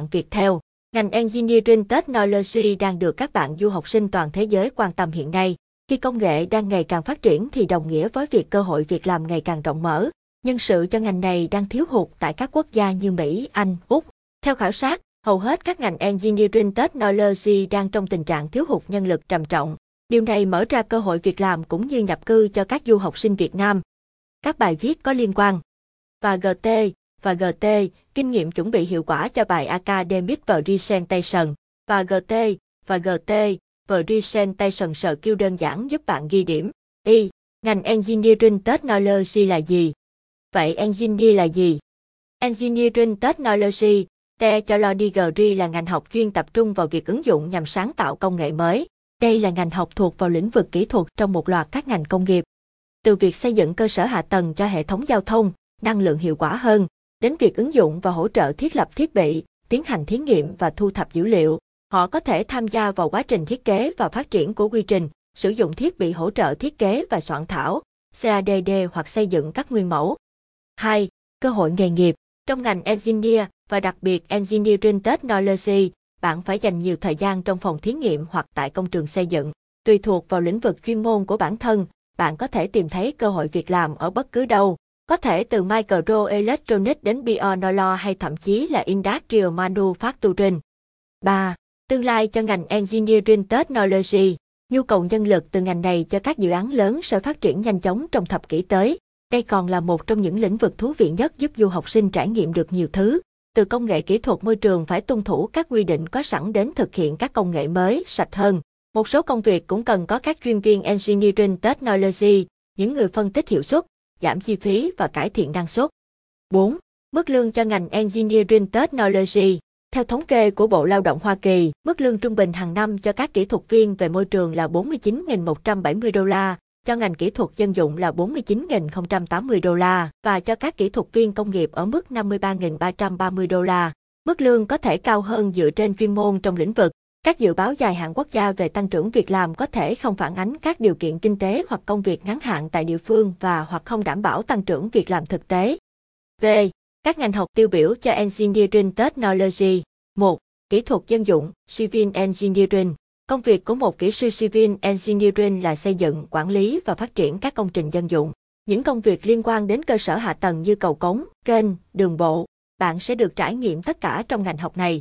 mạng Viettel. theo. Ngành Engineering Technology đang được các bạn du học sinh toàn thế giới quan tâm hiện nay. Khi công nghệ đang ngày càng phát triển thì đồng nghĩa với việc cơ hội việc làm ngày càng rộng mở. Nhân sự cho ngành này đang thiếu hụt tại các quốc gia như Mỹ, Anh, Úc. Theo khảo sát, hầu hết các ngành Engineering Technology đang trong tình trạng thiếu hụt nhân lực trầm trọng. Điều này mở ra cơ hội việc làm cũng như nhập cư cho các du học sinh Việt Nam. Các bài viết có liên quan và GT và GT, kinh nghiệm chuẩn bị hiệu quả cho bài Academic Presentation và GT và GT Presentation sợ kêu đơn giản giúp bạn ghi điểm. Y. Ngành Engineering Technology là gì? Vậy Engineer là gì? Engineering Technology, Technology là ngành học chuyên tập trung vào việc ứng dụng nhằm sáng tạo công nghệ mới. Đây là ngành học thuộc vào lĩnh vực kỹ thuật trong một loạt các ngành công nghiệp. Từ việc xây dựng cơ sở hạ tầng cho hệ thống giao thông, năng lượng hiệu quả hơn, đến việc ứng dụng và hỗ trợ thiết lập thiết bị, tiến hành thí nghiệm và thu thập dữ liệu. Họ có thể tham gia vào quá trình thiết kế và phát triển của quy trình, sử dụng thiết bị hỗ trợ thiết kế và soạn thảo, CADD hoặc xây dựng các nguyên mẫu. 2. Cơ hội nghề nghiệp Trong ngành Engineer và đặc biệt Engineering Technology, bạn phải dành nhiều thời gian trong phòng thí nghiệm hoặc tại công trường xây dựng. Tùy thuộc vào lĩnh vực chuyên môn của bản thân, bạn có thể tìm thấy cơ hội việc làm ở bất cứ đâu, có thể từ microelectronics đến bionology hay thậm chí là industrial manufacturing. 3. Tương lai cho ngành Engineering Technology Nhu cầu nhân lực từ ngành này cho các dự án lớn sẽ phát triển nhanh chóng trong thập kỷ tới. Đây còn là một trong những lĩnh vực thú vị nhất giúp du học sinh trải nghiệm được nhiều thứ, từ công nghệ kỹ thuật môi trường phải tuân thủ các quy định có sẵn đến thực hiện các công nghệ mới, sạch hơn. Một số công việc cũng cần có các chuyên viên Engineering Technology, những người phân tích hiệu suất, giảm chi phí và cải thiện năng suất. 4. Mức lương cho ngành Engineering Technology Theo thống kê của Bộ Lao động Hoa Kỳ, mức lương trung bình hàng năm cho các kỹ thuật viên về môi trường là 49.170 đô la, cho ngành kỹ thuật dân dụng là 49.080 đô la và cho các kỹ thuật viên công nghiệp ở mức 53.330 đô la. Mức lương có thể cao hơn dựa trên chuyên môn trong lĩnh vực. Các dự báo dài hạn quốc gia về tăng trưởng việc làm có thể không phản ánh các điều kiện kinh tế hoặc công việc ngắn hạn tại địa phương và hoặc không đảm bảo tăng trưởng việc làm thực tế. V. Các ngành học tiêu biểu cho Engineering Technology 1. Kỹ thuật dân dụng, Civil Engineering Công việc của một kỹ sư civil engineering là xây dựng, quản lý và phát triển các công trình dân dụng. Những công việc liên quan đến cơ sở hạ tầng như cầu cống, kênh, đường bộ, bạn sẽ được trải nghiệm tất cả trong ngành học này.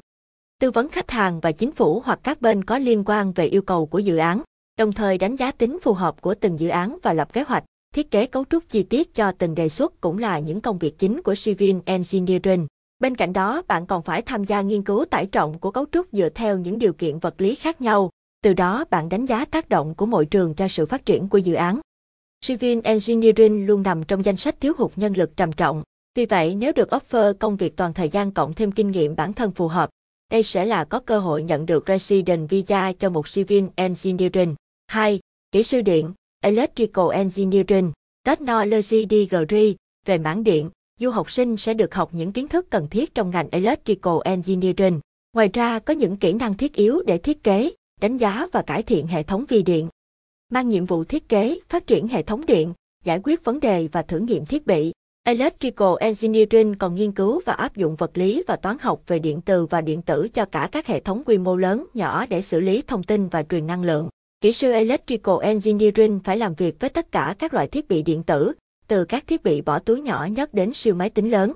Tư vấn khách hàng và chính phủ hoặc các bên có liên quan về yêu cầu của dự án, đồng thời đánh giá tính phù hợp của từng dự án và lập kế hoạch, thiết kế cấu trúc chi tiết cho từng đề xuất cũng là những công việc chính của civil engineering. Bên cạnh đó, bạn còn phải tham gia nghiên cứu tải trọng của cấu trúc dựa theo những điều kiện vật lý khác nhau, từ đó bạn đánh giá tác động của môi trường cho sự phát triển của dự án. Civil Engineering luôn nằm trong danh sách thiếu hụt nhân lực trầm trọng. Vì vậy, nếu được offer công việc toàn thời gian cộng thêm kinh nghiệm bản thân phù hợp, đây sẽ là có cơ hội nhận được Resident Visa cho một Civil Engineering. 2. Kỹ sư điện, Electrical Engineering, Technology Degree, về mảng điện, du học sinh sẽ được học những kiến thức cần thiết trong ngành Electrical Engineering. Ngoài ra có những kỹ năng thiết yếu để thiết kế, đánh giá và cải thiện hệ thống vi điện. Mang nhiệm vụ thiết kế, phát triển hệ thống điện, giải quyết vấn đề và thử nghiệm thiết bị. Electrical Engineering còn nghiên cứu và áp dụng vật lý và toán học về điện từ và điện tử cho cả các hệ thống quy mô lớn, nhỏ để xử lý thông tin và truyền năng lượng. Kỹ sư Electrical Engineering phải làm việc với tất cả các loại thiết bị điện tử, từ các thiết bị bỏ túi nhỏ nhất đến siêu máy tính lớn.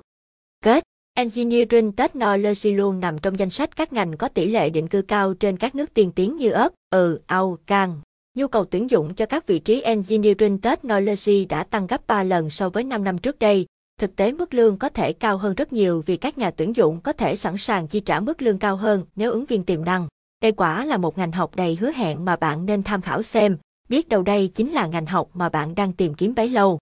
Kết Engineering Technology luôn nằm trong danh sách các ngành có tỷ lệ định cư cao trên các nước tiên tiến như Úc, Ừ, Âu, Can. Nhu cầu tuyển dụng cho các vị trí Engineering Technology đã tăng gấp 3 lần so với 5 năm trước đây. Thực tế mức lương có thể cao hơn rất nhiều vì các nhà tuyển dụng có thể sẵn sàng chi trả mức lương cao hơn nếu ứng viên tiềm năng. Đây quả là một ngành học đầy hứa hẹn mà bạn nên tham khảo xem, biết đâu đây chính là ngành học mà bạn đang tìm kiếm bấy lâu.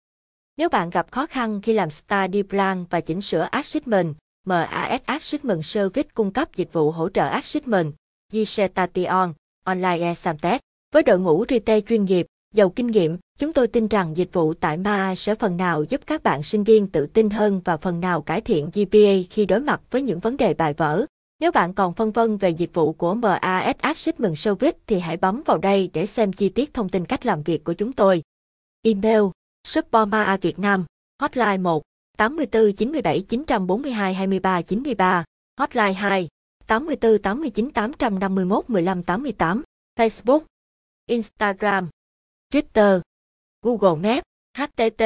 Nếu bạn gặp khó khăn khi làm study plan và chỉnh sửa assessment, MAS Assessment Service cung cấp dịch vụ hỗ trợ Assessment, Dissertation, Online Exam Test. Với đội ngũ retail chuyên nghiệp, giàu kinh nghiệm, chúng tôi tin rằng dịch vụ tại MA sẽ phần nào giúp các bạn sinh viên tự tin hơn và phần nào cải thiện GPA khi đối mặt với những vấn đề bài vở. Nếu bạn còn phân vân về dịch vụ của MAS Assessment Service thì hãy bấm vào đây để xem chi tiết thông tin cách làm việc của chúng tôi. Email Supermaa Việt Nam Hotline 1 84 97 942 23 93 Hotline 2 84 89 851 15 88, Facebook, Instagram, Twitter, Google Maps, http